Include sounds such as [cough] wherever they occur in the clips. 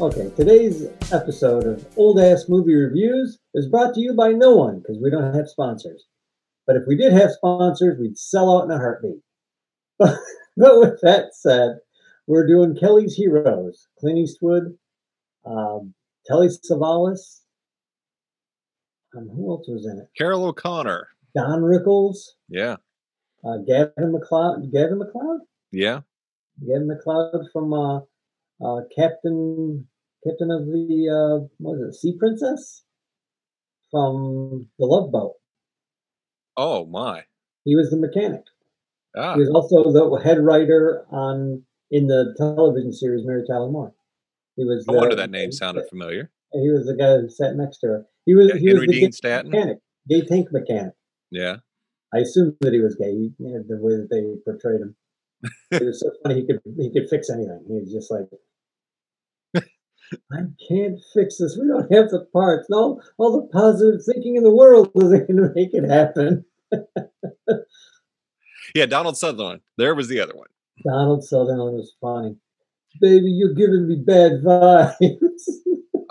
Okay, today's episode of Old Ass Movie Reviews is brought to you by no one because we don't have sponsors. But if we did have sponsors, we'd sell out in a heartbeat. [laughs] but with that said, we're doing Kelly's Heroes, Clint Eastwood, um, Telly Savalas. Um, who else was in it? Carroll O'Connor. Don Rickles, Yeah. uh, Gavin MacLeod. Gavin MacLeod? Yeah. Gavin MacLeod from uh, uh, Captain Captain of the uh, what was it Sea Princess from the Love Boat. Oh my. He was the mechanic. Ah. He was also the head writer on in the television series Mary Tyler Moore. He was. No the, wonder that name sounded familiar. He was the guy who sat next to her. He was. Yeah, he Henry was the Dean gay Stanton. mechanic, gay tank mechanic. Yeah. I assumed that he was gay. He, you know, the way that they portrayed him. [laughs] it was so funny. He could he could fix anything. He was just like, I can't fix this. We don't have the parts. No, all the positive thinking in the world isn't going to make it happen. [laughs] Yeah, Donald Sutherland. There was the other one. Donald Sutherland was funny. Baby, you're giving me bad vibes. [laughs]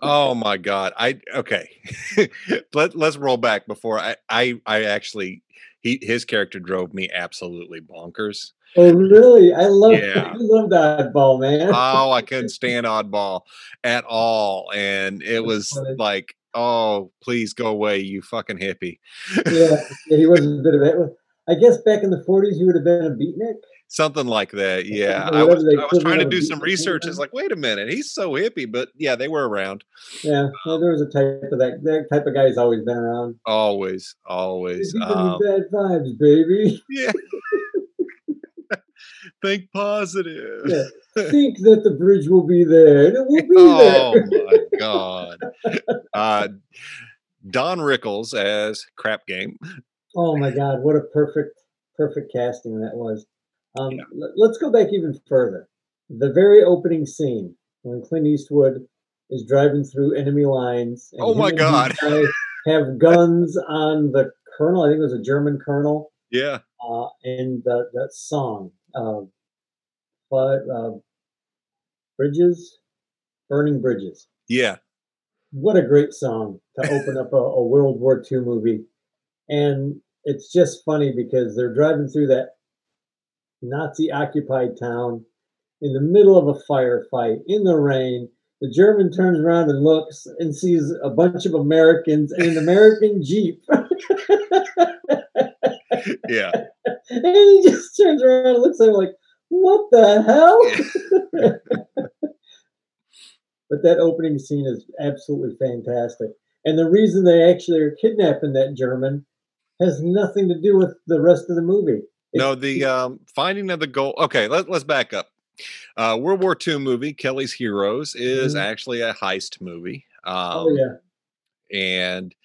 Oh my god. I okay. [laughs] Let let's roll back before I I I actually he his character drove me absolutely bonkers. oh, really? I love [laughs] Yeah. I love Oddball, man. [laughs] Oh, I couldn't stand oddball at all. And it was like, oh, please go away, you fucking hippie. yeah, yeah, he was a [laughs] bit of it. I guess back in the 40s, he would have been a beatnik. Something like that. Yeah. I was, I was trying to do some research. It's like, wait a minute, he's so hippie, but yeah, they were around. Yeah, yeah, there was a type of that that type of guy who's always been around. Always, always. Um, bad vibes, baby. yeah. [laughs] [laughs] Think positive. Yeah. [laughs] Think that the bridge will be there, and it will be Oh there. my god. Uh, Don Rickles as Crap Game. Oh my God, what a perfect, perfect casting that was. Um, Yeah. l- let's go back even further. The very opening scene when Clint Eastwood is driving through enemy lines. and Oh my God. have [laughs] guns on the colonel. I think it was a German colonel. Yeah. uh, and that that song, uh, but uh, bridges, burning bridges. Yeah. What a great song to open up a, a World War II movie, and it's just funny because they're driving through that Nazi-occupied town in the middle of a firefight in the rain. The German turns around and looks and sees a bunch of Americans in an American Jeep. [laughs] Yeah. And he just turns around and looks at him like, what the hell? [laughs] but that opening scene is absolutely fantastic. And the reason they actually are kidnapping that German has nothing to do with the rest of the movie. No, the um, finding of the gold. Okay, let, let's back up. Uh, World War II movie, Kelly's Heroes, is Mhm. actually a heist movie. Um, oh, yeah. and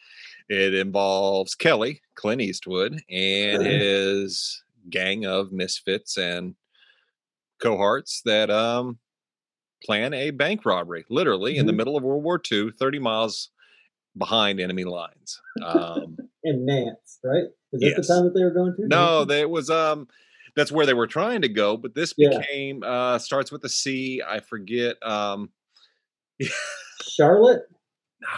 it involves Kelly, Clint Eastwood, and Right. his gang of misfits and cohorts that um plan a bank robbery, literally in the Mhm. middle of World War II, 30 miles behind enemy lines. [laughs] Um, And Nance, right? Is that Yes. the town that they were going to? no, Nance? there was um that's where they were trying to go, but this Yeah. became uh starts with a C. I forget um [laughs] Charlotte? No.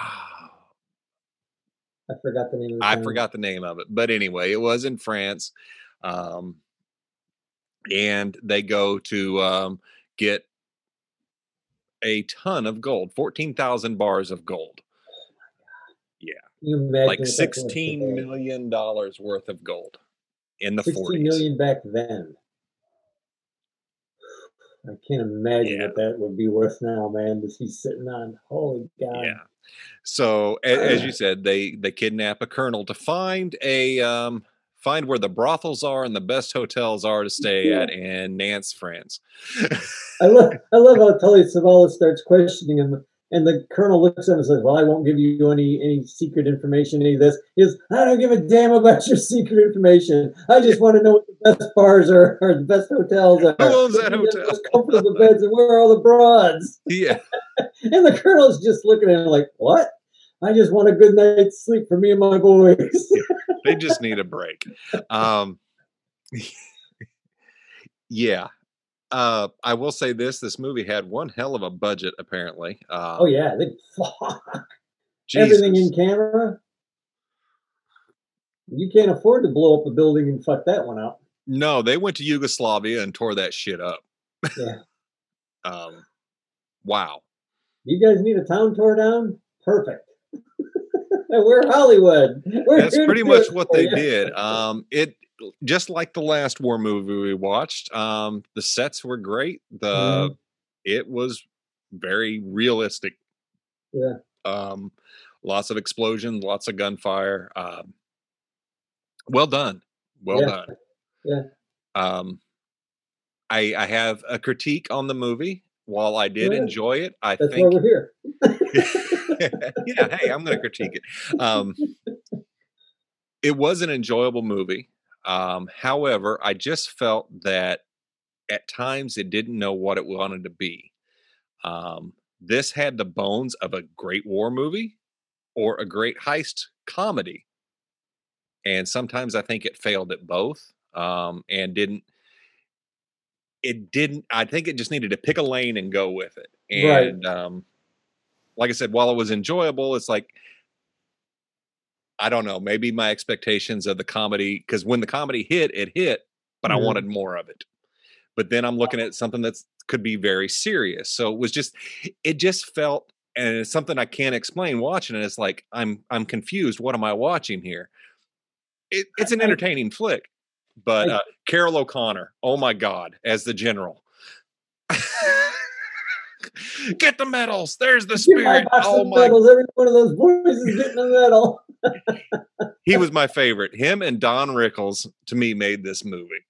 I forgot the name of the I town. forgot the name of it, but anyway, it was in France, um, and they go to um, get a ton of gold, fourteen thousand bars of gold, Can you imagine like what that was sixteen dollars worth of gold in the 16 forties. million back then. I can't imagine Yeah. what that would be worth now, man. That he's sitting on. Holy God! Yeah. So a- as you said, they they kidnap a colonel to find a um, find where the brothels are and the best hotels are to stay at in Nance, France. [laughs] I love, I love how Telly Savalas starts questioning him, and the colonel looks at him and says, "Well, I won't give you any any secret information, any of this." He goes, "I don't give a damn about your secret information. I just want to know what the best bars are, or the best hotels are. Who owns that hotel?" most comfortable beds, and where are all the broads?" yeah. [laughs] And the colonel's just looking at him like, "What? I just want a good night's sleep for me and my boys." they just need a break. Um, [laughs] yeah. Uh, I will say this: this movie had one hell of a budget, apparently. Uh, Oh yeah, they [laughs] fuck everything in camera. You can't afford to blow up a building and fuck that one up. No, they went to Yugoslavia and tore that shit up. Yeah. [laughs] um, wow. You guys need a town tore down? Perfect. [laughs] We're Hollywood. We're That's pretty much what they did. Um, it just like the last war movie we watched. Um, the sets were great. The Mhm. it was very realistic. Yeah. Um, lots of explosions, lots of gunfire. Um, well done. Well Yeah. done. Yeah. Um, I I have a critique on the movie. While I did Yeah. enjoy it, I That's why think we're here. [laughs] yeah, hey, I'm going to critique it. Um, it was an enjoyable movie. Um, however, I just felt that at times it didn't know what it wanted to be. Um, this had the bones of a great war movie or a great heist comedy. And sometimes I think it failed at both um, and didn't. It didn't. I think it just needed to pick a lane and go with it. Right. And um, like I said, while it was enjoyable, it's like I don't know, maybe my expectations of the comedy because when the comedy hit, it hit, but I Mhm. wanted more of it. But then I'm looking at something that's could be very serious. So it was just it just felt and it's something I can't explain watching it. It's like I'm I'm confused. What am I watching here? It, it's an I- entertaining flick. But uh, Carroll O'Connor, oh my God, as the general. [laughs] Get the medals. There's the Give my spirit. Oh my medals. Every one of those boys is getting a medal. [laughs] he was my favorite. Him and Don Rickles to me made this movie.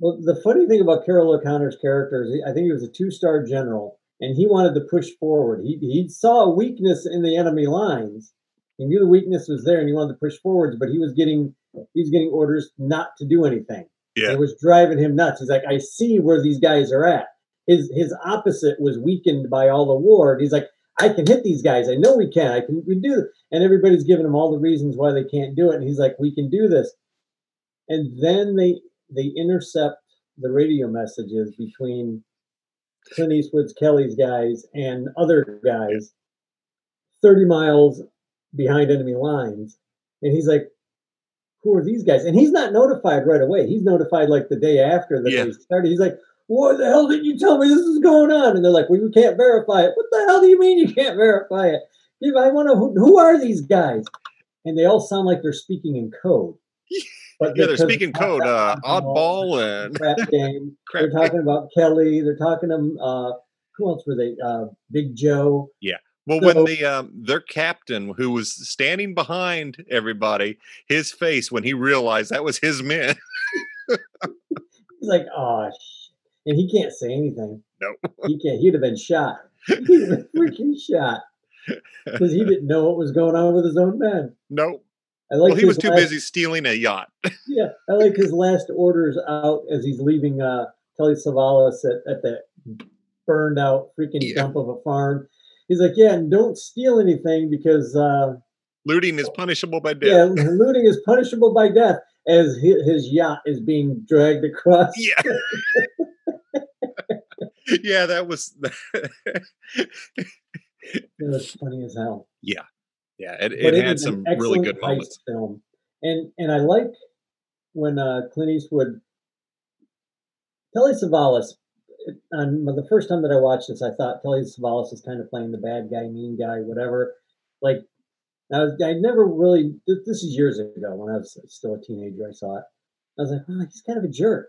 Well, the funny thing about Carroll O'Connor's character is he, I think he was a two-star general, and he wanted to push forward. He he saw a weakness in the enemy lines. He knew the weakness was there, and he wanted to push forwards. But he was getting he was getting orders not to do anything. Yeah. It was driving him nuts. He's like, I see where these guys are at. His his opposite was weakened by all the war. And he's like, I can hit these guys. I know we can. I can we do it. And everybody's giving him all the reasons why they can't do it. And he's like, we can do this. And then they they intercept the radio messages between Clint Eastwood's Kelly's guys and other guys 30 miles behind enemy lines. And he's like, who are these guys? And he's not notified right away. He's notified like the day after that Yeah. they started. He's like, what the hell did you tell me this is going on? And they're like, well, you can't verify it. What the hell do you mean you can't verify it? I want to, who, who are these guys? And they all sound like they're speaking in code. But [laughs] Yeah, they're speaking code, uh, oddball and [laughs] crap game. [laughs] crap. They're talking about Kelly. They're talking to uh, who else were they? Uh, Big Joe. Yeah. Well, So- when the um, their captain, who was standing behind everybody, his face when he realized that was his men. He's like, oh, shit. And he can't say anything. Nope. he can't. He'd have been shot. [laughs] [laughs] He'd have been freaking shot because he didn't know what was going on with his own men. nope. I like Well, he was too last- busy stealing a yacht. [laughs] Yeah, I like his last orders out as he's leaving uh, Telly Savalas at, at that burned out freaking Yeah. dump of a farm. He's like, yeah, and don't steal anything because uh, Looting is punishable by yeah, death. looting is punishable by death. As his, his yacht is being dragged across. Yeah. Yeah, that was. [laughs] It was funny as hell. yeah, yeah, it, But it had some really good moments. Film, and and I like when uh, Clint Eastwood, Telly Savalas. On the first time that I watched this, I thought Telly Savalas is kind of playing the bad guy, mean guy, whatever. Like, I was, I never really. This, this is years ago when I was still a teenager. I saw it. I was like, oh, he's kind of a jerk.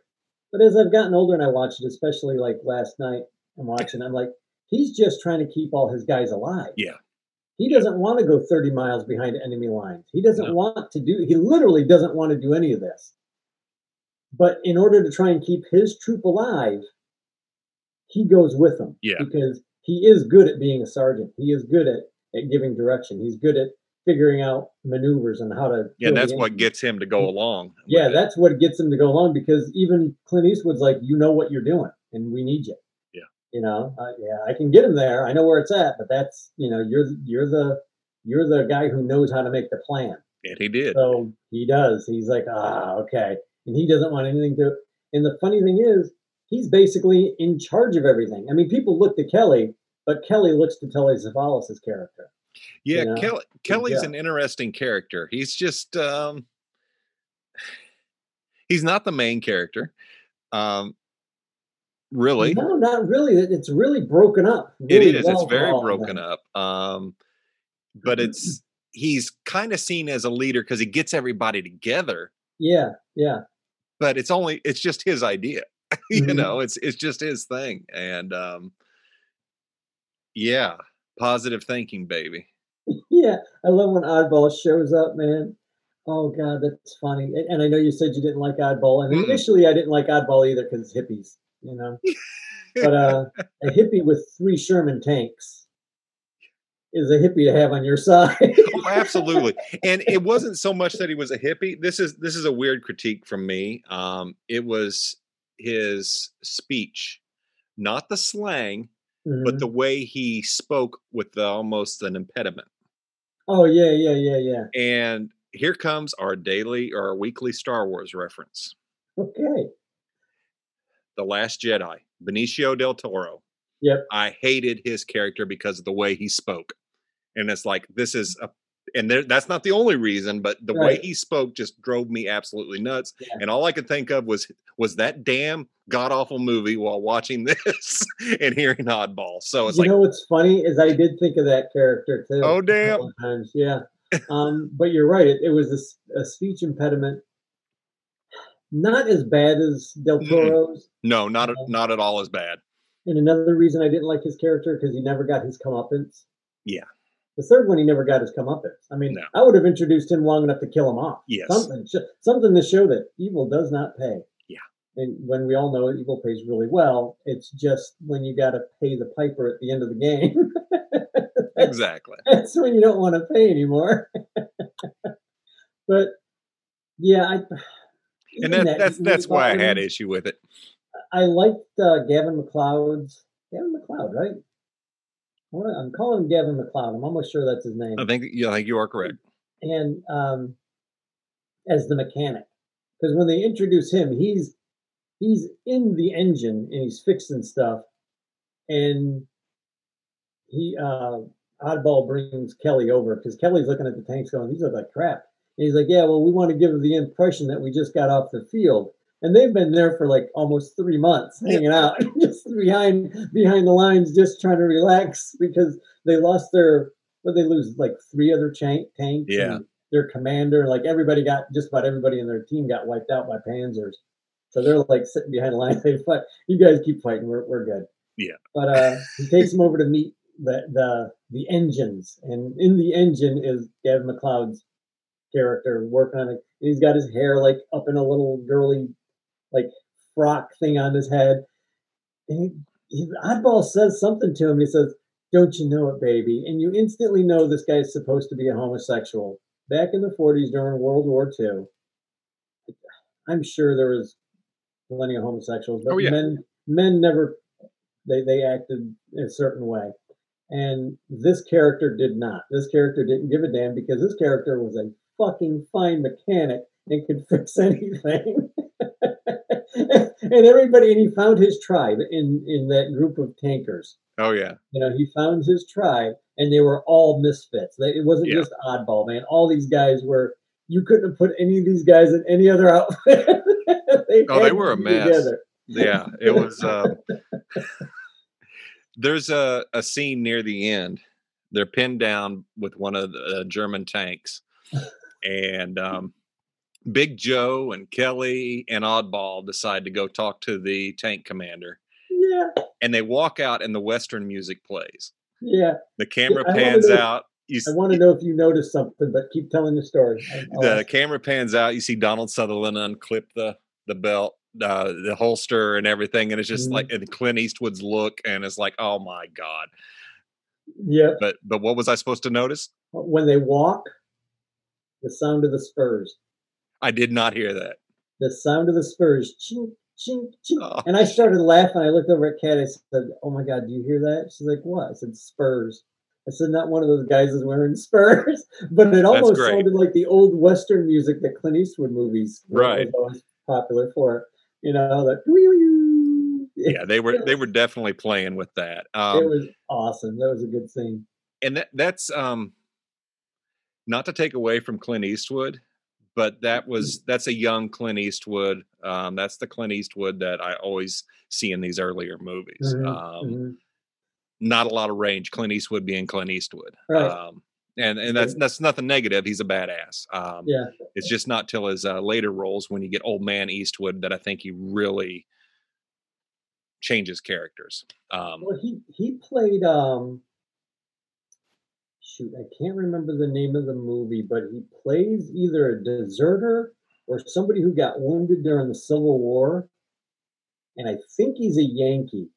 But as I've gotten older and I watched it, especially like last night, I'm watching. I'm like, he's just trying to keep all his guys alive. Yeah. He doesn't want to go 30 miles behind enemy lines. He doesn't No. want to do, he literally doesn't want to do any of this. But in order to try and keep his troop alive, he goes with them. Yeah. Because he is good at being a sergeant. He is good at, at giving direction. He's good at figuring out maneuvers and how to. Yeah, that's what gets him to go along. with Yeah, it. that's what gets him to go along because even Clint Eastwood's like, you know what you're doing, and we need you. Yeah. You know, uh, yeah, I can get him there. I know where it's at, but that's you know, you're you're the you're the guy who knows how to make the plan. and he did. So he does. He's like, ah, okay, and he doesn't want anything to. And the funny thing is, he's basically in charge of everything. I mean, people look to Kelly, but Kelly looks to Telly Savalas' character. Yeah, you know? Kelly, Kelly's yeah. an interesting character. He's just um he's not the main character. Um really. No, not really. It- It's really broken up. It really is. well It's very broken up. Um but it's he's kind of seen as a leader because he gets everybody together, Yeah, yeah. but it's only it's just his idea. [laughs] you Mhm. know, it's it's just his thing. And um yeah, positive thinking, baby. Yeah, I love when Oddball shows up, man. Oh God, that's funny. And, and I know you said you didn't like Oddball, and Mm-mm. initially I didn't like Oddball either because it's hippies, you know. But uh, [laughs] a hippie with three Sherman tanks is a hippie to have on your [laughs] side. Oh, absolutely. And it wasn't so much that he was a hippie. This is this is a weird critique from me. Um, it was his speech, not the slang, but Mhm. the way he spoke with the, almost an impediment. oh yeah, yeah, yeah, yeah. And here comes our daily or our weekly Star Wars reference. Okay. The Last Jedi, Benicio del Toro. Yep. I hated his character because of the way he spoke. And it's like this is a and there, that's not the only reason, but the way he spoke just drove me absolutely nuts. Yeah. And all I could think of was was that damn god awful movie while watching [laughs] this and hearing Oddball. So it's you like, know what's funny is I did think of that character too. Oh, damn. Times, yeah. Um, but you're right. It, it was a speech impediment, not as bad as Del. Toro's. no, not Uh, not at all as bad. And another reason I didn't like his character because he never got his comeuppance. Yeah. The third one, he never got his comeuppance. I mean, No. I would have introduced him long enough to kill him off. Yes. Something, something to show that evil does not pay. Yeah. And when we all know evil pays really well, it's just when you got to pay the piper at the end of the game. [laughs] Exactly. that's when you don't want to pay anymore. [laughs] but yeah, I. And even that, that's that's why I had issue with it. I liked uh, Gavin MacLeod's Gavin MacLeod, right? I'm calling him Gavin MacLeod. I'm almost sure that's his name. I think yeah, I think you are correct. And um, as the mechanic, because when they introduce him, he's he's in the engine and he's fixing stuff, and he uh, oddball brings Kelly over because Kelly's looking at the tanks going, "These look like crap." And he's like, "Yeah, well, we want to give the impression that we just got off the field." And they've been there for like almost three months, hanging out [laughs] just behind behind the lines, just trying to relax because they lost their what they lose like three other tank tanks. Yeah. and their commander, like everybody got just about everybody in their team got wiped out by Panzers. So they're like sitting behind the line. [laughs] They fight. You guys keep fighting. We're we're good. Yeah. But uh, he takes them over to meet the the the engines, and in the engine is Gavin MacLeod's character working on it. He's got his hair like up in a little girly like frock thing on his head. And he, he, Oddball says something to him. He says, "Don't you know it, baby?" And you instantly know this guy's supposed to be a homosexual. Back in the '40s during World War II, I'm sure there was plenty of homosexuals, but Oh, yeah. men men never they they acted a certain way. And this character did not. This character didn't give a damn because this character was a fucking fine mechanic and could [laughs] fix anything. [laughs] [laughs] and everybody, and he found his tribe in in that group of tankers. Oh yeah. You know, he found his tribe, and they were all misfits. They, it wasn't Yeah. just oddball, man. All these guys were. You couldn't have put any of these guys in any other [laughs] outfit. they Oh, they were a mess. together. Yeah. It was [laughs] um there's a, a scene near the end. They're pinned down with one of the uh, German tanks. And um Big Joe and Kelly and Oddball decide to go talk to the tank commander. Yeah, And they walk out and the Western music plays. yeah. The camera wanna pans out. You, I want to know if you noticed something, but keep telling the story. I'll the ask. camera pans out. You see Donald Sutherland unclip the the belt, uh, the holster, and everything, and it's just Mhm. like and Clint Eastwood's look, and it's like, oh my god. Yep. But but what was I supposed to notice? When they walk, the sound of the spurs. I did not hear that. The sound of the spurs. Chink, chink, chink. Oh, And I started laughing. I looked over at Kat. I said, "Oh my God, do you hear that?" She's like, "What?" I said, "Spurs." I said, "Not one of those guys is wearing [laughs] spurs," but it almost sounded like the old Western music that Clint Eastwood movies were- Right. was always popular for. You know, that [laughs] yeah, they were they were definitely playing with that. it Um, was awesome. That was a good scene. and that that's um, not to take away from Clint Eastwood, but that was that's a young Clint Eastwood. Um, that's the Clint Eastwood that I always see in these earlier movies. Mhm, Um, mhm. Not a lot of range. Clint Eastwood being Clint Eastwood. Right. Um, and and that's that's nothing negative. He's a badass. Um, Yeah. It's just not till his uh, later roles when you get old man Eastwood that I think he really changes characters. Um, Well, he he played um shoot, I can't remember the name of the movie, but he plays either a deserter or somebody who got wounded during the Civil War. And I think he's a Yankee.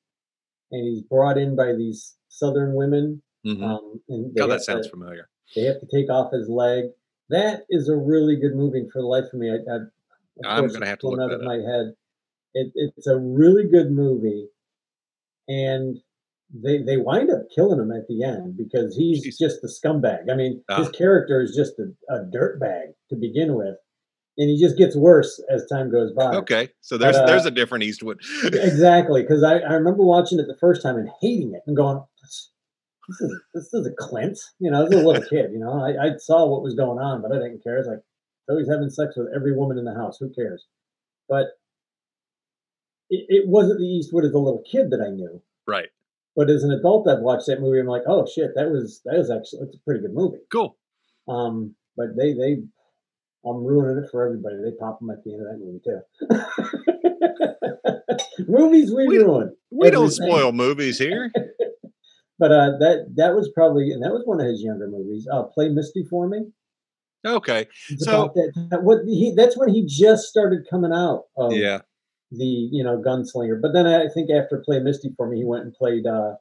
And he's brought in by these southern women. mhm. Um, and God, that sounds to, familiar. they have to take off his leg. That is a really good movie. For the life of me, I, I I'm course, gonna have to look out that of up. my head. It, it's a really good movie, and they they wind up killing him at the end because he's Jeez. just a scumbag. I mean, his Ah. character is just a, a dirtbag to begin with, and he just gets worse as time goes by. Okay, so there's uh, there's a different Eastwood. [laughs] exactly, because I, I remember watching it the first time and hating it and going, "This this is this is a Clint." You know, as a little kid, you know, I, I saw what was going on, but I didn't care. It's like, so he's having sex with every woman in the house. Who cares? But it, it wasn't the Eastwood as a little kid that I knew. But as an adult, I've watched that movie. I'm like, oh shit, that was that was actually that's a pretty good movie. Cool. Um, but they they, I'm ruining it for everybody. They pop them at the end of that movie too. [laughs] Movies we, We- ruin. We don't spoil movies here. [laughs] But uh, that that was probably and that was one of his younger movies. Uh, Play Misty for Me. Okay. It's So- that, that- what he that's when he just started coming out of Yeah. The you know gunslinger. But then I think after Play Misty for Me, he went and played uh,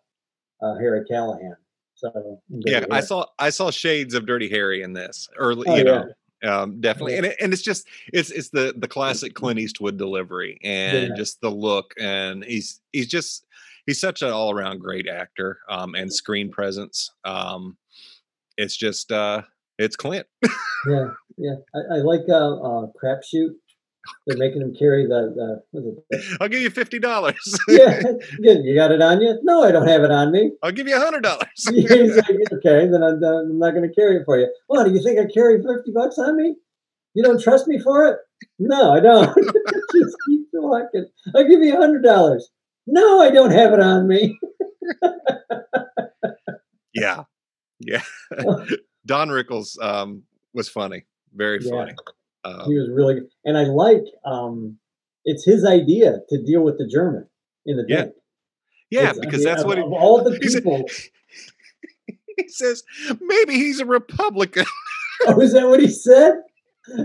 uh, Harry Callahan. So Yeah. I saw I saw shades of Dirty Harry in this. Early, Oh, you yeah. know. Um, definitely, and it, and it's just it's it's the the classic Clint Eastwood delivery and Yeah. just the look, and he's he's just he's such an all around great actor um, and screen presence. Um, it's just uh, it's Clint. [laughs] Yeah, yeah. I, I like uh, uh, Crapshoot. They're making him carry the the. What is it? I'll give you fifty dollars. [laughs] Yeah, good. You got it on you? No, I don't have it on me. I'll give you a hundred dollars. [laughs] He's like, okay, then I'm, I'm not going to carry it for you. Well, do you think I carry 50 bucks on me? You don't trust me for it? No, I don't. [laughs] Just keep walking. I'll give you a $100. No, I don't have it on me. Yeah, yeah. Don Rickles um, was funny, very Yeah. Um, He was really good. And I like, um, it's his idea to deal with the German in the Yeah, tank. yeah, It's- I because mean, that's of, what he, of all the [laughs] people. [laughs] he says. Maybe he's a Republican. [laughs] oh, is that what he said?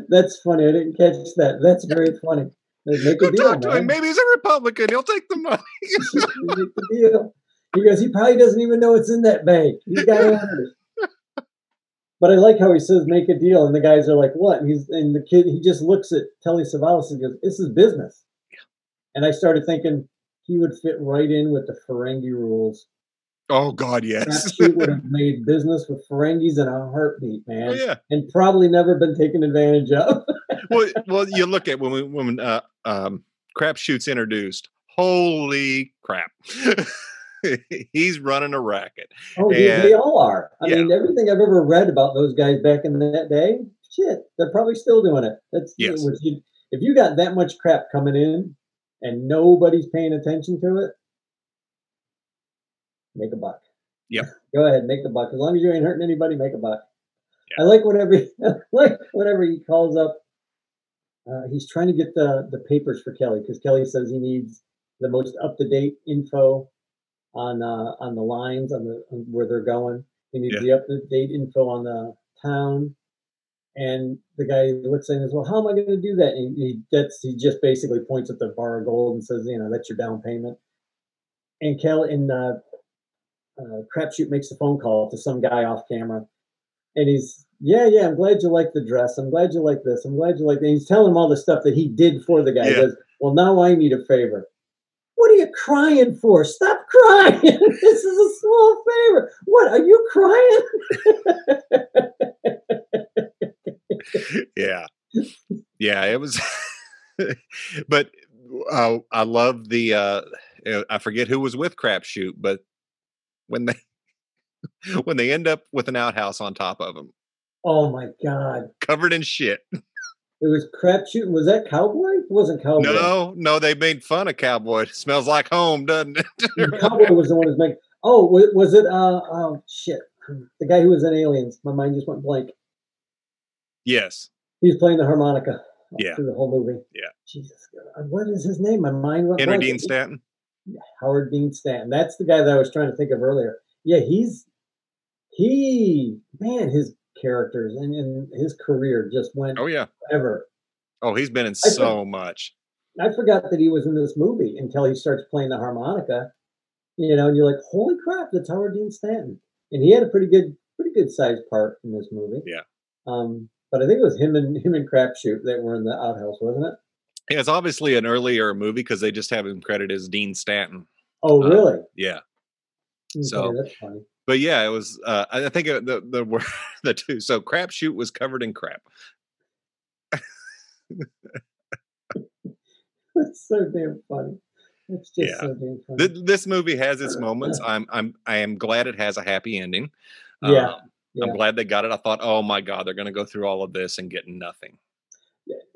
That's funny. I didn't catch that. That's very funny. Make Go a deal, talk to man. him. Maybe he's a Republican. He'll take the money. Make the deal. He goes, he probably doesn't even know it's in that bank. He's got it. But I like how he says make a deal, and the guys are like, "What?" And he's and the kid he just looks at Telly Savalas and goes, "This is business." And I started thinking he would fit right in with the Ferengi rules. Oh God, yes. Crapshoot would have made business with Ferengis in a heartbeat, man, oh yeah. and probably never been taken advantage of. [laughs] Well, well, you look at when we, when uh, um, crapshoot's introduced. Holy crap! [laughs] [laughs] he's running a racket. Oh, they, they all are. I yeah. mean, everything I've ever read about those guys back in that day, shit, they're probably still doing it. That's Yes. you- if you got that much crap coming in and nobody's paying attention to it, make a buck. Yep. [laughs] Go ahead, make the buck. As long as you ain't hurting anybody, make a buck. [laughs] I like whatever he, like whenever he calls up. Uh, he's trying to get the the papers for Kelly because Kelly says he needs the most up to date info on uh, on the lines on the on where they're going. He needs Yeah. the up to date info on the town. And the guy looks at him and says, "Well, how am I going to do that?" And he gets he just basically points at the bar of gold and says, "You know, that's your down payment." And Kelly in uh, uh, Crapshoot makes a phone call to some guy off camera, and he's, "Yeah, yeah, I'm glad you like the dress. I'm glad you like this. I'm glad you like." That. And he's telling him all the stuff that he did for the guy. He Yeah. goes, "Well, now I need a favor." What are you crying for? Stop crying. [laughs] this is a small favor. What are you crying? yeah yeah it was [laughs] but uh, i love the uh I forget who was with Crapshoot, but when they [laughs] when they end up with an outhouse on top of them, Oh my god. covered in shit. It was crapshoot. Was that cowboy? It wasn't cowboy. No, no, they made fun of Cowboy. It smells like home, doesn't it? Cowboy was the one who's making. Oh, wa- was it? Uh, oh shit! The guy who was in Aliens. My mind just went blank. yes. he's playing the harmonica Yeah. through the whole movie. Yeah. Jesus, God. what is his name? My mind went Henry blank. Dean Stanton. Howard Dean Stanton. That's the guy that I was trying to think of earlier. Yeah, he's he man, his characters and, and his career just went Oh yeah. ever Oh, he's been in I think- so much. I forgot that he was in this movie until he starts playing the harmonica. You know, and you're like, holy crap, that's Howard Dean Stanton. And he had a pretty good, pretty good sized part in this movie. Yeah. Um, but I think it was him and him and Crapshoot that were in the outhouse, wasn't it? Yeah, it's obviously an earlier movie because they just have him credited as Dean Stanton. Oh, Uh, really? Yeah. Okay, so- that's funny. But yeah, it was. Uh, I think it- the the [laughs] the two. So Crapshoot was covered in crap. [laughs] That's so damn funny. It's just Yeah. so damn funny. Th- this movie has its [laughs] moments. I'm I'm I am glad it has a happy ending. Yeah, Um, yeah. I'm glad they got it. I thought, oh my god, they're going to go through all of this and get nothing.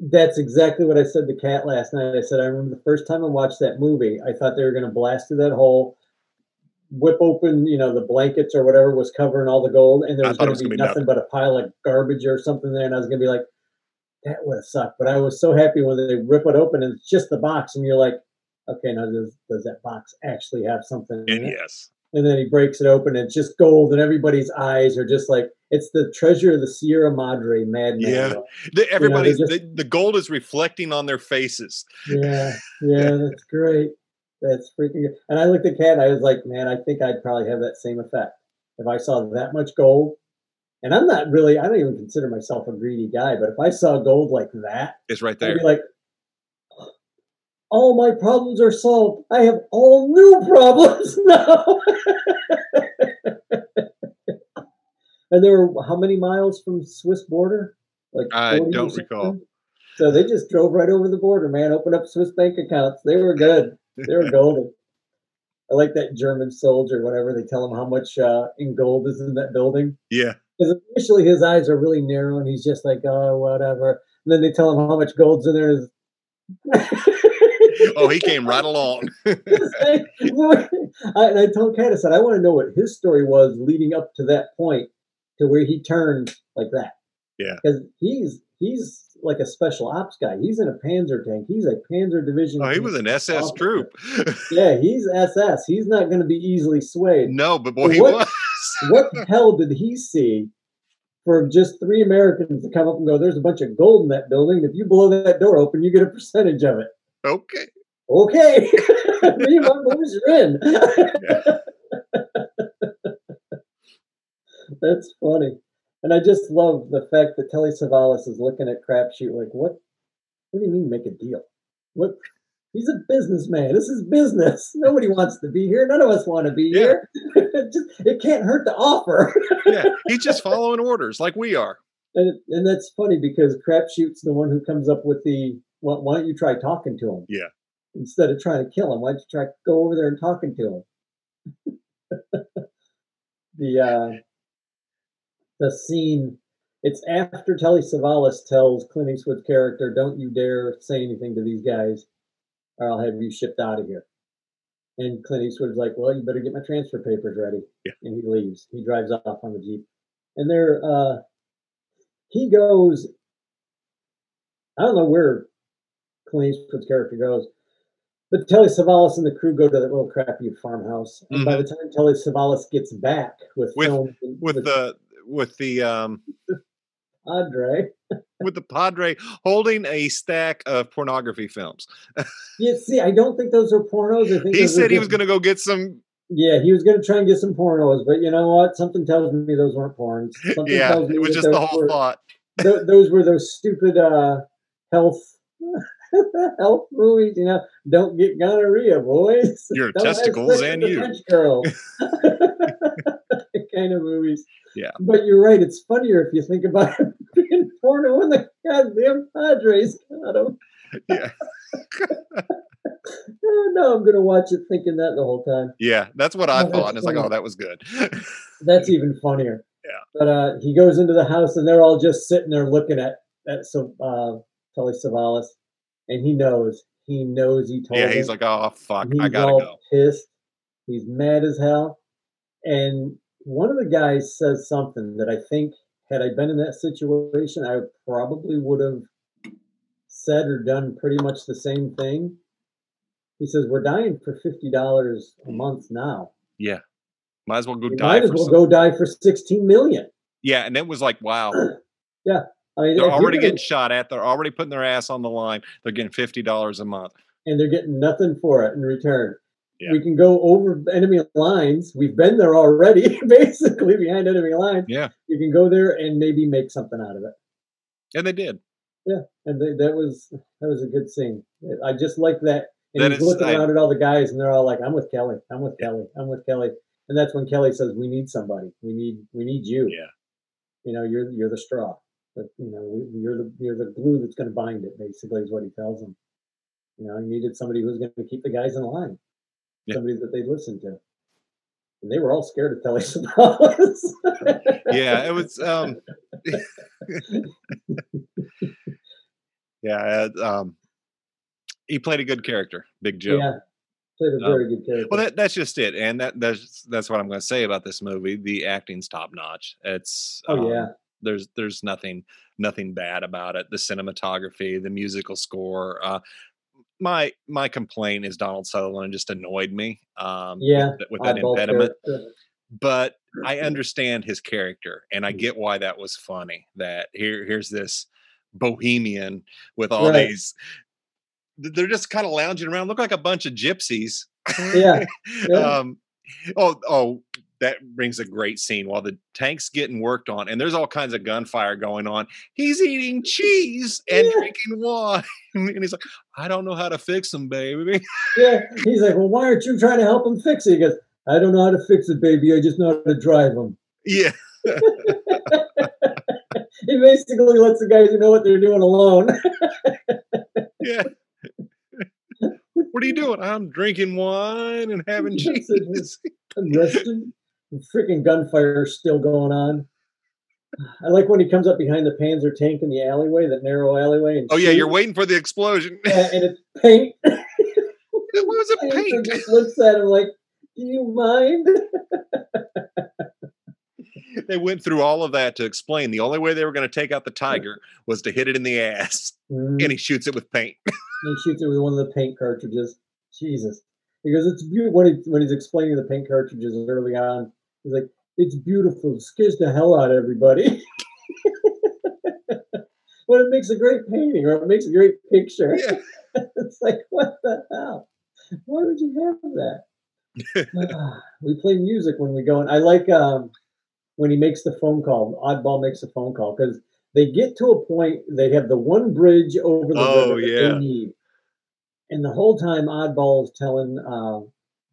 That's exactly what I said to Kat last night. I said, I remember the first time I watched that movie, I thought they were going to blast through that hole, whip open, you know, the blankets or whatever was covering all the gold, and there was going to be be nothing but a pile of garbage or something there, and I was going to be like, that would have sucked. But I was so happy when they rip it open and it's just the box, and you're like, okay, now does, does that box actually have something in And it? yes, And then he breaks it open, and it's just gold, and everybody's eyes are just like, it's the treasure of the Sierra Madre madman. Yeah. The- everybody's just- the, the gold is reflecting on their faces. Yeah, [laughs] yeah, that's great. That's freaking good. And I looked at Kat and I was like, man, I think I'd probably have that same effect if I saw that much gold. And I'm not really, I don't even consider myself a greedy guy, but if I saw gold like that, It's right I'd there. be like, all my problems are solved. I have all new problems [laughs] now. [laughs] and they were how many miles from Swiss border? Like I don't recall. So they just drove right over the border, man. Opened up Swiss bank accounts. They were good. They were golden. I like that German soldier. Whatever they tell him how much uh, in gold is in that building. yeah. Because initially his eyes are really narrow, and he's just like, oh, whatever. And then they tell him how much gold's in there. Oh, he came right along. I, [laughs] [laughs] and I told Kat, I said, I want to know what his story was leading up to that point, to where he turned like that. Yeah. because he's he's like a special ops guy. He's in a Panzer tank. He's a Panzer division. Oh, he was an SS officer. troop. [laughs] Yeah, he's SS. He's not going to be easily swayed. no, but boy, he What- was. [laughs] What the hell did he see for just three Americans to come up and go? There's a bunch of gold in that building. If you blow that door open, you get a percentage of it. Okay. Okay, me and my boys are in. [laughs] That's funny. And I just love the fact that Telly Savalas is looking at crapshoot like, what? What do you mean make a deal? What? He's a businessman. This is business. Nobody wants to be here. None of us want to be Yeah. here. [laughs] it, just, it can't hurt to offer. [laughs] Yeah. He's just following orders like we are. and, and that's funny because crapshoot's the one who comes up with the, why, why don't you try talking to him? Yeah. Instead of trying to kill him, why don't you try go over there and talking to him? [laughs] the uh, the scene. It's after Telly Savalas tells Clint Eastwood's character, "Don't you dare say anything to these guys, or I'll have you shipped out of here." And Clint Eastwood's like, "Well, you better get my transfer papers ready." Yeah. And he leaves. He drives off on the jeep, and there, uh, he goes. I don't know where Clint Eastwood's character goes, but Telly Savalas and the crew go to that little crappy farmhouse. And by the time Telly Savalas gets back with, Mm-hmm. With- film With the with the um Andre, with the padre holding a stack of pornography films. yeah, see, I don't think those are pornos. I think He said he was going to go get some. Yeah, he was going to try and get some pornos, but you know what? Something tells me those weren't porns. [laughs] Something Yeah, tells me it was just the whole were- thought. tho- those were those stupid uh, health [laughs] health movies. You know, don't get gonorrhea, boys. Your Don't testicles and you. Girls. [laughs] kind of movies. Yeah. But you're right. It's funnier if you think about it [laughs] being porno when the goddamn Padres got him. Yeah. [laughs] [laughs] oh, no, I'm gonna watch it thinking that the whole time. Yeah, that's what I Oh, thought. it's like, oh, that was good. That's even funnier. Yeah. But uh, he goes into the house and they're all just sitting there looking at at so uh, Telly Savalas, and he knows. He knows he told. yeah, he's them. like, oh fuck, He's I gotta all go. pissed. He's mad as hell. And one of the guys says something that I think, had I been in that situation, I probably would have said or done pretty much the same thing. He says, "We're dying for fifty dollars a month now. Yeah, might as well go You die. might as for well go die for sixteen million. Yeah, and it was like, wow, [clears throat] yeah, I mean, they're already getting shot at. They're already putting their ass on the line. They're getting fifty dollars a month. and they're getting nothing for it in return. Yeah. We can go over enemy lines. We've been there already, [laughs] basically behind enemy lines. Yeah. You can go there and maybe make something out of it. And they did. Yeah, and they, that was that was a good scene. I just like that. And That he's is- looking I- around at all the guys, and they're all like, "I'm with Kelly. I'm with Kelly. I'm with Kelly." And that's when Kelly says, "We need somebody. We need we need you. Yeah. You know, you're you're the straw. But you know, you're the you're the glue that's going to bind it. Basically, is what he tells them. You know, he needed somebody who was going to keep the guys in line. Yeah. Somebody that they'd listen to. And they were all scared of Telly Savalas. [laughs] Yeah, it was. um Yeah, uh, um he played a good character, Big Joe. Yeah, played a Um, very good character. Well, that, that's just it, and that that's that's what I'm going to say about this movie. The acting's top notch. It's oh um, yeah, there's there's nothing nothing bad about it. The cinematography, the musical score. Uh, my my complaint is Donald Sutherland just annoyed me. Um, Yeah, with, with that impediment. character. But I [clears throat] understand his character, and I Mm. get why that was funny. That here here's this bohemian with all Right. these. They're just kind of lounging around, look like a bunch of gypsies. Yeah, [laughs] yeah. um oh oh that brings a great scene while the tank's getting worked on and there's all kinds of gunfire going on he's eating cheese and Yeah. drinking wine [laughs] and he's like i don't know how to fix him, baby [laughs] Yeah, he's like, well, why aren't you trying to help him fix it? He goes, I don't know how to fix it, baby. I just know how to drive him. yeah [laughs] He basically lets the guys who know what they're doing alone. yeah what are you doing i'm drinking wine and having cheese it is. Freaking gunfire still going on. I like when he comes up behind the Panzer tank in the alleyway, that narrow alleyway. And oh yeah you're waiting for the explosion Yeah, and [laughs] it's paint. it was a paint just looks at him like, "Do you mind?" [laughs] they went through all of that to explain the only way they were going to take out the tiger was to hit it in the ass Mm. and he shoots it with paint [laughs] he shoots it with one of the paint cartridges. Jesus. because it's beautiful. When, he, when he's explaining the paint cartridges early on, he's like, it's beautiful. It scares the hell out of everybody. [laughs] but it makes a great painting or it makes a great picture. yeah [laughs] it's like, what the hell? Why would you have that? [laughs] we play music when we go, and I like um, when he makes the phone call. Oddball makes the phone call because they get to a point. They have the one bridge over the Oh, river that yeah. they need, and the whole time Oddball is telling uh,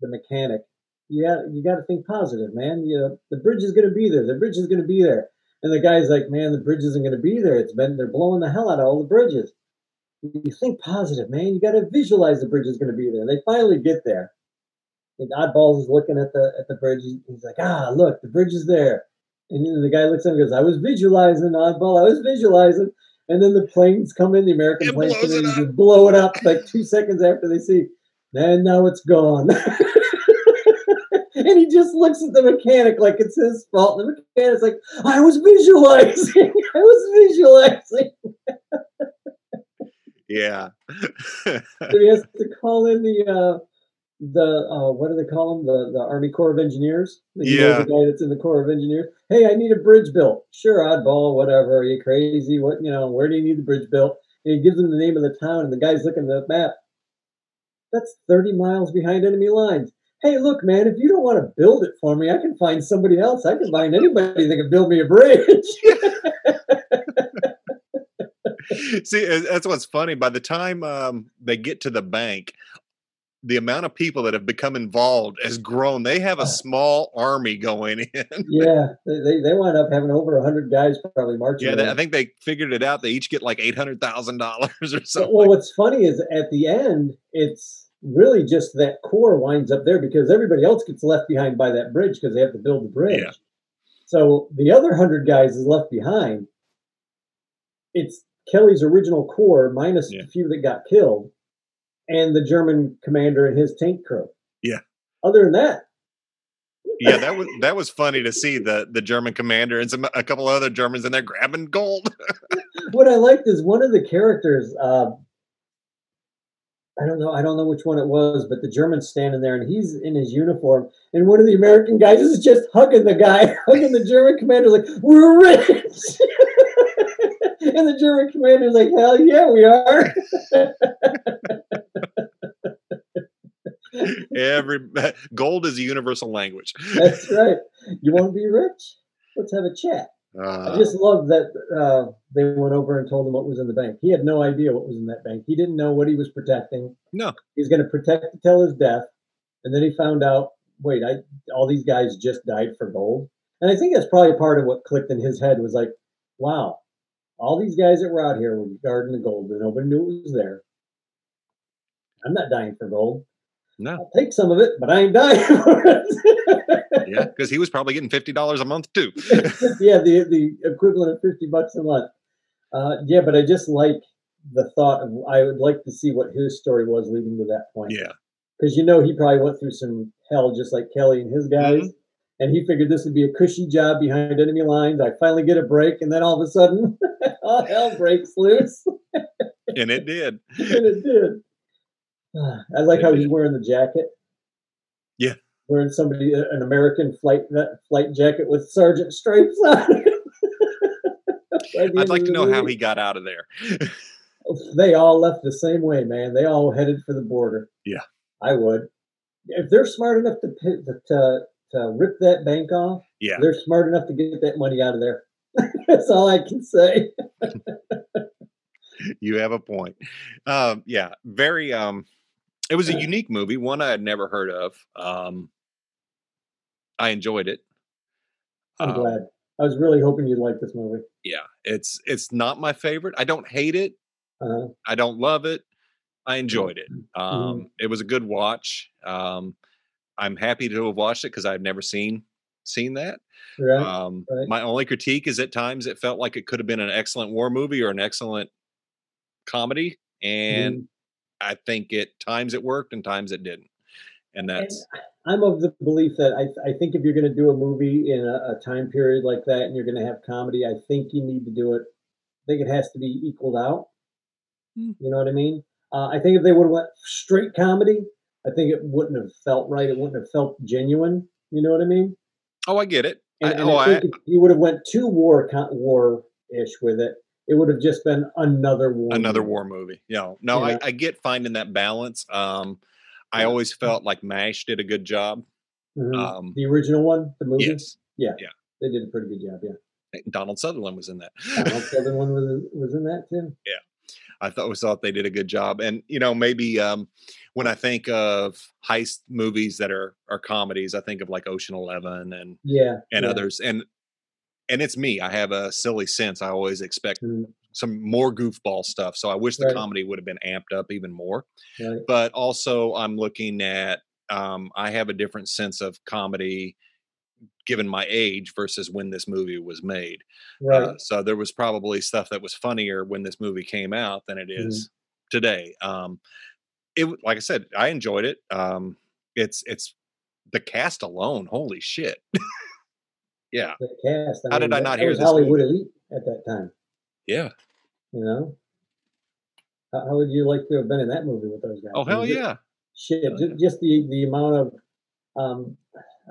the mechanic, "Yeah, you got to think positive, man. You know, the bridge is going to be there. The bridge is going to be there." And the guy's like, "Man, the bridge isn't going to be there. It's been they're blowing the hell out of all the bridges." You think positive, man. You got to visualize the bridge is going to be there. They finally get there. And Oddballs is looking at the at the bridge. He's like, "Ah, look, the bridge is there." And then the guy looks at him and goes, "I was visualizing, Oddball. I was visualizing." And then the planes come in, the American It planes come in, and just blow it up like two seconds after they see. And now it's gone. [laughs] and he just looks at the mechanic like it's his fault. And the mechanic's like, "I was visualizing. [laughs] I was visualizing." yeah. [laughs] So he has to call in the uh the uh what do they call them the the army corps of engineers? Yeah. the guy that's in the corps of engineers. Hey i need a bridge built. Sure oddball whatever. Are you crazy? What you know where do you need the bridge built? And he gives him the name of the town and the guy's looking at the map. That's 30 miles behind enemy lines hey look man if you don't want to build it for me i can find somebody else i can find anybody that can build me a bridge [laughs] See, that's what's funny. By the time um, they get to the bank, the amount of people that have become involved has grown. They have a small army going in. [laughs] yeah they, they, wind up having over 100 guys probably marching yeah, they. I think they figured it out. They each get like eight hundred thousand dollars [laughs] or But, something. well, what's funny is at the end, it's really just that core winds up there because everybody else gets left behind by that bridge because they have to build the bridge. Yeah. So the other hundred guys is left behind. It's Kelly's original core minus Yeah. a few that got killed, and the German commander and his tank crew. Yeah. Other than that, yeah, that was that was funny to see the the German commander and some a couple other Germans in there grabbing gold. [laughs] what I liked is one of the characters. Uh, I don't know. I don't know which one it was, but the German's standing there, and he's in his uniform, and one of the American guys is just hugging the guy, [laughs] hugging the German commander, like we're rich. [laughs] and the German commander's like, "Hell yeah, we are." [laughs] Every gold is a universal language. That's right. You want to be rich? Let's have a chat. I Uh, just love that uh, they went over and told him what was in the bank. He had no idea what was in that bank. He didn't know what he was protecting. No. he was going to protect until his death, and then he found out. Wait, I all these guys just died for gold, and I think that's probably part of what clicked in his head was like, wow, all these guys that were out here were guarding the gold, and nobody knew it was there. I'm not dying for gold. No, I'll take some of it, but I ain't dying [laughs] for it. yeah, because he was probably getting fifty dollars a month too. [laughs] yeah, the the equivalent of fifty bucks a month. Uh, yeah, but I just like the thought of I would like to see what his story was leading to that point. Yeah, because you know he probably went through some hell just like Kelly and his guys, Mhm. and he figured this would be a cushy job behind enemy lines. I finally get a break, and then all of a sudden, [laughs] all hell breaks loose, and it did. and it did. I like how he's wearing the jacket. Yeah. Wearing somebody uh, an American flight flight jacket with sergeant stripes on. it. [laughs] I'd like to know how he got out of there. [laughs] They all left the same way, man. They all headed for the border. Yeah. I would. If they're smart enough to to to rip that bank off, Yeah, they're smart enough to get that money out of there. [laughs] That's all I can say. you have a point. Um, yeah, very. Um, it was a unique movie, one I had never heard of. Um, I enjoyed it. I'm Um, glad. I was really hoping you'd like this movie. Yeah, it's it's not my favorite. I don't hate it. Uh, I don't love it. I enjoyed it. Mm-hmm. Um, It was a good watch. Um, I'm happy to have watched it because I've never seen seen that. right? Um, right. My only critique is at times it felt like it could have been an excellent war movie or an excellent comedy, and Mhm. I think at times it worked and times it didn't. And And that's I'm of the belief that I, I think if you're going to do a movie in a, a time period like that and you're going to have comedy, I think you need to do it. I think it has to be equaled out. Hmm. You know what I mean? Uh, I think if they would have went straight comedy, I think it wouldn't have felt right. It wouldn't have felt genuine. You know what I mean? oh, I get it. And, I, and oh, I I, think if you would have went too war war ish with it, it would have just been another war. another movie. war movie. Know, no, Yeah. I, I get finding that balance. Um, I always felt like Mash did a good job. Mhm. Um, the original one, the movie, yes, yeah yeah they did a pretty good job. Yeah, Donald Sutherland was in that. Donald [laughs] Sutherland was was in that too. Yeah I thought was thought they did a good job, and you know maybe um, when I think of heist movies that are are comedies, I think of like Ocean Eleven and Yeah, and yeah. others, and and it's me. I have a silly sense. I always expect Mhm. some more goofball stuff, so I wish the Right. comedy would have been amped up even more. Right. But also, I'm looking at um, I have a different sense of comedy given my age versus when this movie was made. Right. Uh, so there was probably stuff that was funnier when this movie came out than it is Mm-hmm. today. Um, it like I said, I enjoyed it. Um, it's it's the cast alone. Holy shit! [laughs] yeah, cast. How did I not hear this Hollywood movie? Elite at that time. yeah. You know, how, how would you like to have been in that movie with those guys? Oh I mean, hell yeah! Shit, Hell ju- just the the amount of. Um,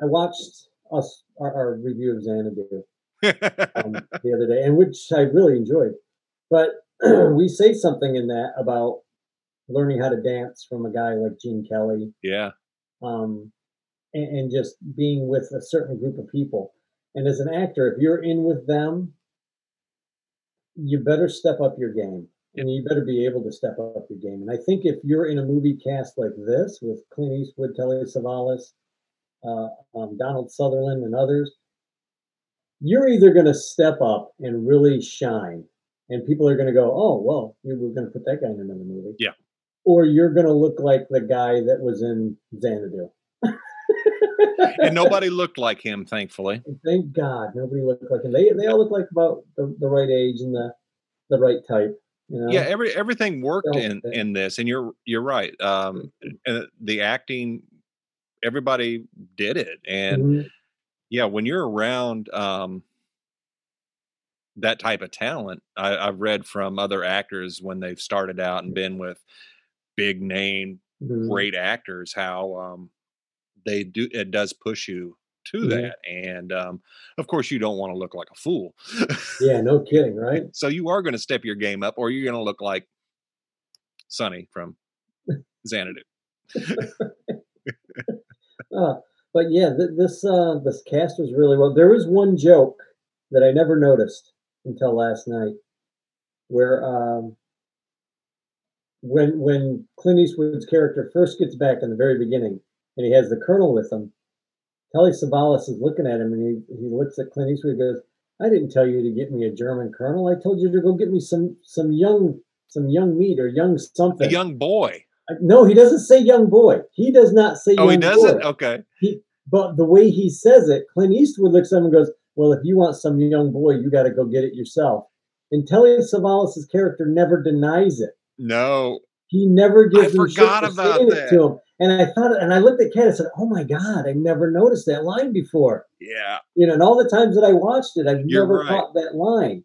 I watched us our, our review of Xanadu [laughs] um, the other day, and which I really enjoyed. But [clears throat] we say something in that about learning how to dance from a guy like Gene Kelly, yeah, um, and, and just being with a certain group of people. And as an actor, if you're in with them, you better step up your game, and you better be able to step up your game. And I think if you're in a movie cast like this with Clint Eastwood, Telly Savalas, uh, um, Donald Sutherland, and others, you're either going to step up and really shine, and people are going to go, "Oh, well, we we're going to put that guy in another movie." Yeah. or you're going to look like the guy that was in Xanadu. And nobody looked like him, thankfully. Thank God, nobody looked like him. They they all look like about the, the right age and the the right type. You know? Yeah, every everything worked in in this, and you're you're right. Um, and the acting, everybody did it, and mm-hmm. yeah, when you're around um, that type of talent, I, I've read from other actors when they've started out and been with big name, mm-hmm. great actors, how um, they do it does push you to mm-hmm. that. And um, of course, you don't want to look like a fool. yeah, no kidding, right? [laughs] so you are going to step your game up, or you're going to look like Sonny from Xanadu. [laughs] uh, but yeah, th- this uh, this cast was really well. There was one joke that I never noticed until last night, where um, when when Clint Eastwood's character first gets back in the very beginning, and he has the colonel with him, Telly Savalas is looking at him, and he he looks at Clint Eastwood and goes, "I didn't tell you to get me a German colonel. I told you to go get me some some young some young meat or young something." A young boy. No, he doesn't say young boy. He does not say. Oh, he doesn't. Boy. Okay. He, but the way he says it, Clint Eastwood looks at him and goes, "Well, if you want some young boy, you got to go get it yourself." And Telly Savalas' character never denies it. No, he never gives. I forgot about that. to him. And I thought, and I looked at Ken and said, "Oh my God, I never noticed that line before." Yeah, you know, and all the times that I watched it, I've You're never right. caught that line,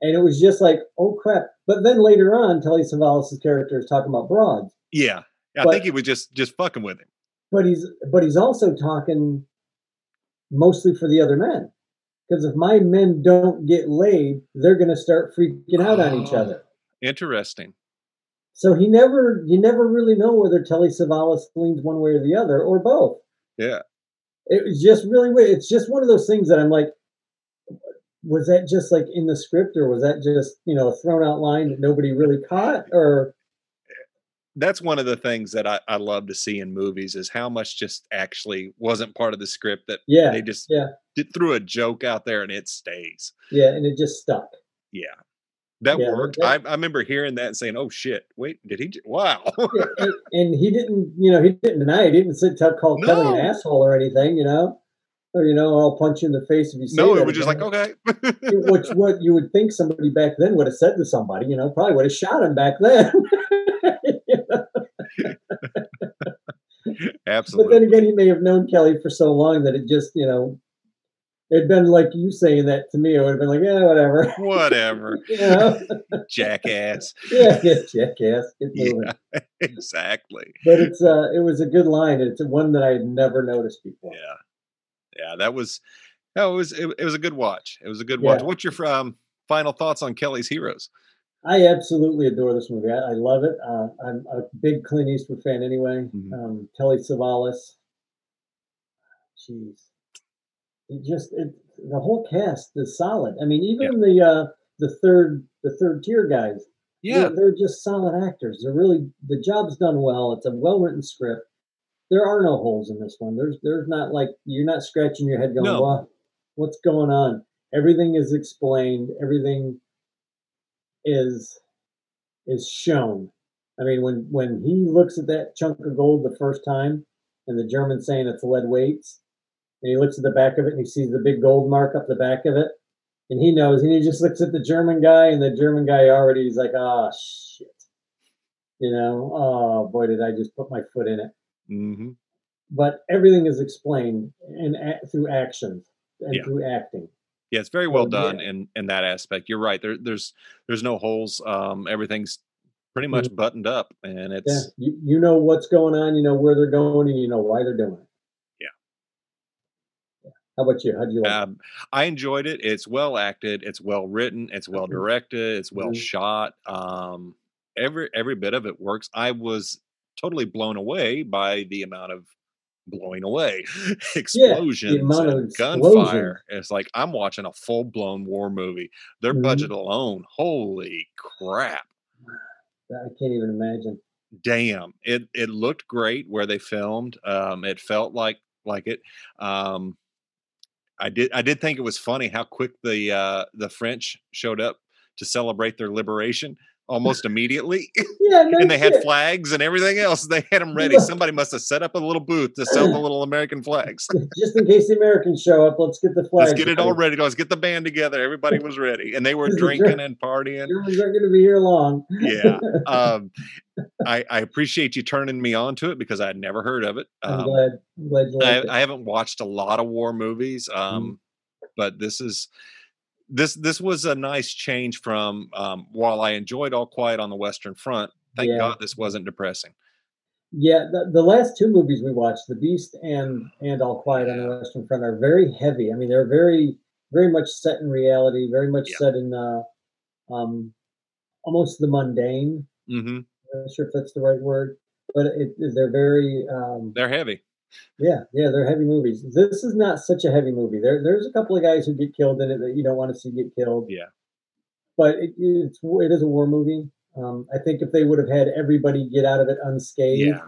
and it was just like, "Oh crap!" But then later on, Telly Savalas' character is talking about broads. Yeah, I but, think he was just just fucking with him. But he's but he's also talking mostly for the other men, because if my men don't get laid, they're going to start freaking out oh, on each oh, other. Interesting. So he never, you never really know whether Telly Savalas leans one way or the other, or both. Yeah, it was just really weird. It's just one of those things that I'm like, was that just like in the script, or was that just you know a thrown out line that nobody really caught, or? That's one of the things that I, I love to see in movies is how much just actually wasn't part of the script that yeah they just yeah did, threw a joke out there and it stays. Yeah, and it just stuck. Yeah, that yeah, worked. That, I, I remember hearing that and saying, "Oh shit! Wait, did he? Wow!" [laughs] and, and, he didn't, you know, he didn't deny it. He didn't sit tell call no. Kelly an asshole or anything, you know, or you know, I'll punch you in the face if you say no. it was just like okay. Which [laughs] what you would think somebody back then would have said to somebody, you know, probably would have shot him back then. Absolutely. [laughs] But then again, he may have known Kelly for so long that it just, you know, it'd been like you saying that to me. I would have been like, yeah, whatever. Whatever. [laughs] jackass. [laughs] Yeah, yeah, jackass. [laughs] Yeah, exactly. But it's uh it was a good line. It's one that I had never noticed before. Yeah. Yeah, that was that was it, it was a good watch. It was a good watch. Yeah. What's your um, final thoughts on Kelly's Heroes? I absolutely adore this movie. I, I love it. Uh, I'm a big Clint Eastwood fan anyway. Mm-hmm. Um, Telly Savalas. Jeez it just it, the whole cast is solid. I mean, even yeah. the uh, the third the third tier guys, yeah, they're, they're, just solid actors. They're really the job's done well. It's a well written script. There are no holes in this one. There's there's not like you're not scratching your head going, no. "What what's going on?" Everything is explained. Everything is is shown. I mean, when when he looks at that chunk of gold the first time, and the German saying it's lead weights, and he looks at the back of it and he sees the big gold mark up the back of it. And he knows, and he just looks at the German guy, and the German guy already is like, oh shit. You know, oh boy, did I just put my foot in it. Mm-hmm. But everything is explained in through actions and yeah. through acting. Yeah, it's very well so, done yeah. in in that aspect. You're right. There, there's there's no holes. Um, everything's pretty much mm-hmm. buttoned up, and it's yeah. you, you know what's going on. You know where they're going, and you know why they're doing it. How about you? How do you like um, I enjoyed it. It's well acted. It's well written. It's well directed. It's well mm-hmm. shot. Um, every every bit of it works. I was totally blown away by the amount of blowing away [laughs] explosions yeah, and gunfire. It's like I'm watching a full blown war movie. Their mm-hmm. budget alone, holy crap! [sighs] I can't even imagine. Damn, it it looked great where they filmed. Um, it felt like like it. Um, I did I did think it was funny how quick the uh, the French showed up to celebrate their liberation. Almost immediately. [laughs] Yeah, no and they had flags and everything else. They had them ready. Somebody must have set up a little booth to sell the little American flags. [laughs] Just in case the Americans show up, let's get the [laughs] flags. Let's get it all ready. Let's get the band together. Everybody was ready, and they were This is great. drinking and partying. Germans aren't going to be here long. Yeah. Um, I, I appreciate you turning me on to it because I had never heard of it. I'm Um, glad. I'm glad I, it. I haven't watched a lot of war movies, Mm-hmm. um, but this is this this was a nice change from um, while I enjoyed All Quiet on the Western Front. Thank Yeah. God this wasn't depressing. Yeah, the, the last two movies we watched, The Beast and and All Quiet on the Western Front, are very heavy. I mean, they're very very much set in reality, very much Yeah. set in uh, um, almost the mundane. hmm I'm not sure if that's the right word, but it, they're very um, They're heavy. Yeah, yeah, they're heavy movies. This is not such a heavy movie. There, there's a couple of guys who get killed in it that you don't want to see get killed. Yeah. but it, it's it is a war movie. Um, I think if they would have had everybody get out of it unscathed, Yeah.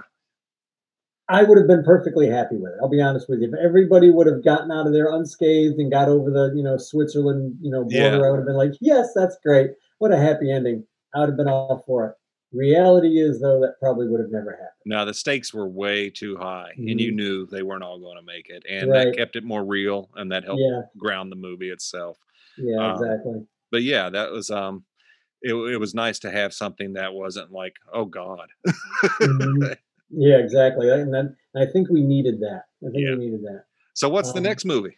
I would have been perfectly happy with it. I'll be honest with you. If everybody would have gotten out of there unscathed and got over the, you know, Switzerland, you know, border, Yeah. I would have been like, yes, that's great. What a happy ending. I would have been all for it. Reality is, though, that probably would have never happened. Now the stakes were way too high, and you knew they weren't all going to make it, and Mm-hmm. Right. that kept it more real, and that helped Yeah, ground the movie itself. yeah, Um, exactly. But yeah, that was um, it, it was nice to have something that wasn't like, oh God. Mhm. [laughs] Yeah, exactly. And then I think we needed that. I think Yeah. we needed that. So what's the Um, next movie?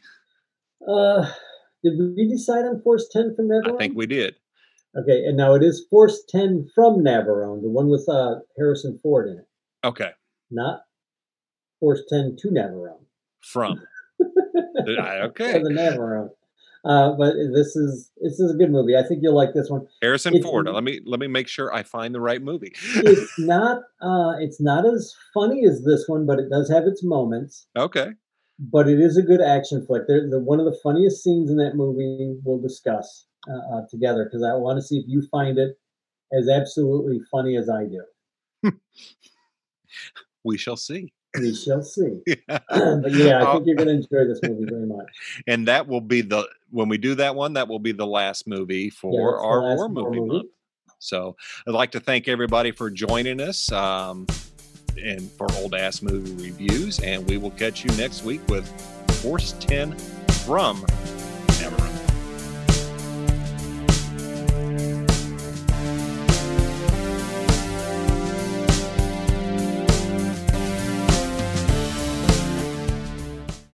Uh, did we decide on Force 10 from Navarone? I think we did. Okay, and now it is Force 10 from Navarone, the one with uh, Harrison Ford in it, Okay, not Force 10 to Navarone. from. [laughs] Okay, the Navarone. Uh, but this is this is a good movie. I think you'll like this one. Harrison it's- Ford. Let me let me make sure I find the right movie. It's [laughs] not uh, it's not as funny as this one, but it does have its moments. okay, But it is a good action flick. They're, the one of the funniest scenes in that movie we'll discuss uh, uh, together because I want to see if you find it as absolutely funny as I do. [laughs] we shall see. We shall see. [laughs] [clears throat] but yeah, I think you're going [laughs] to enjoy this movie very much. and that will be the when we do that one that will be the last movie for the our war war movie movie. month so i'd like to thank everybody for joining us um, and for old ass movie reviews and we will catch you next week with force 10 from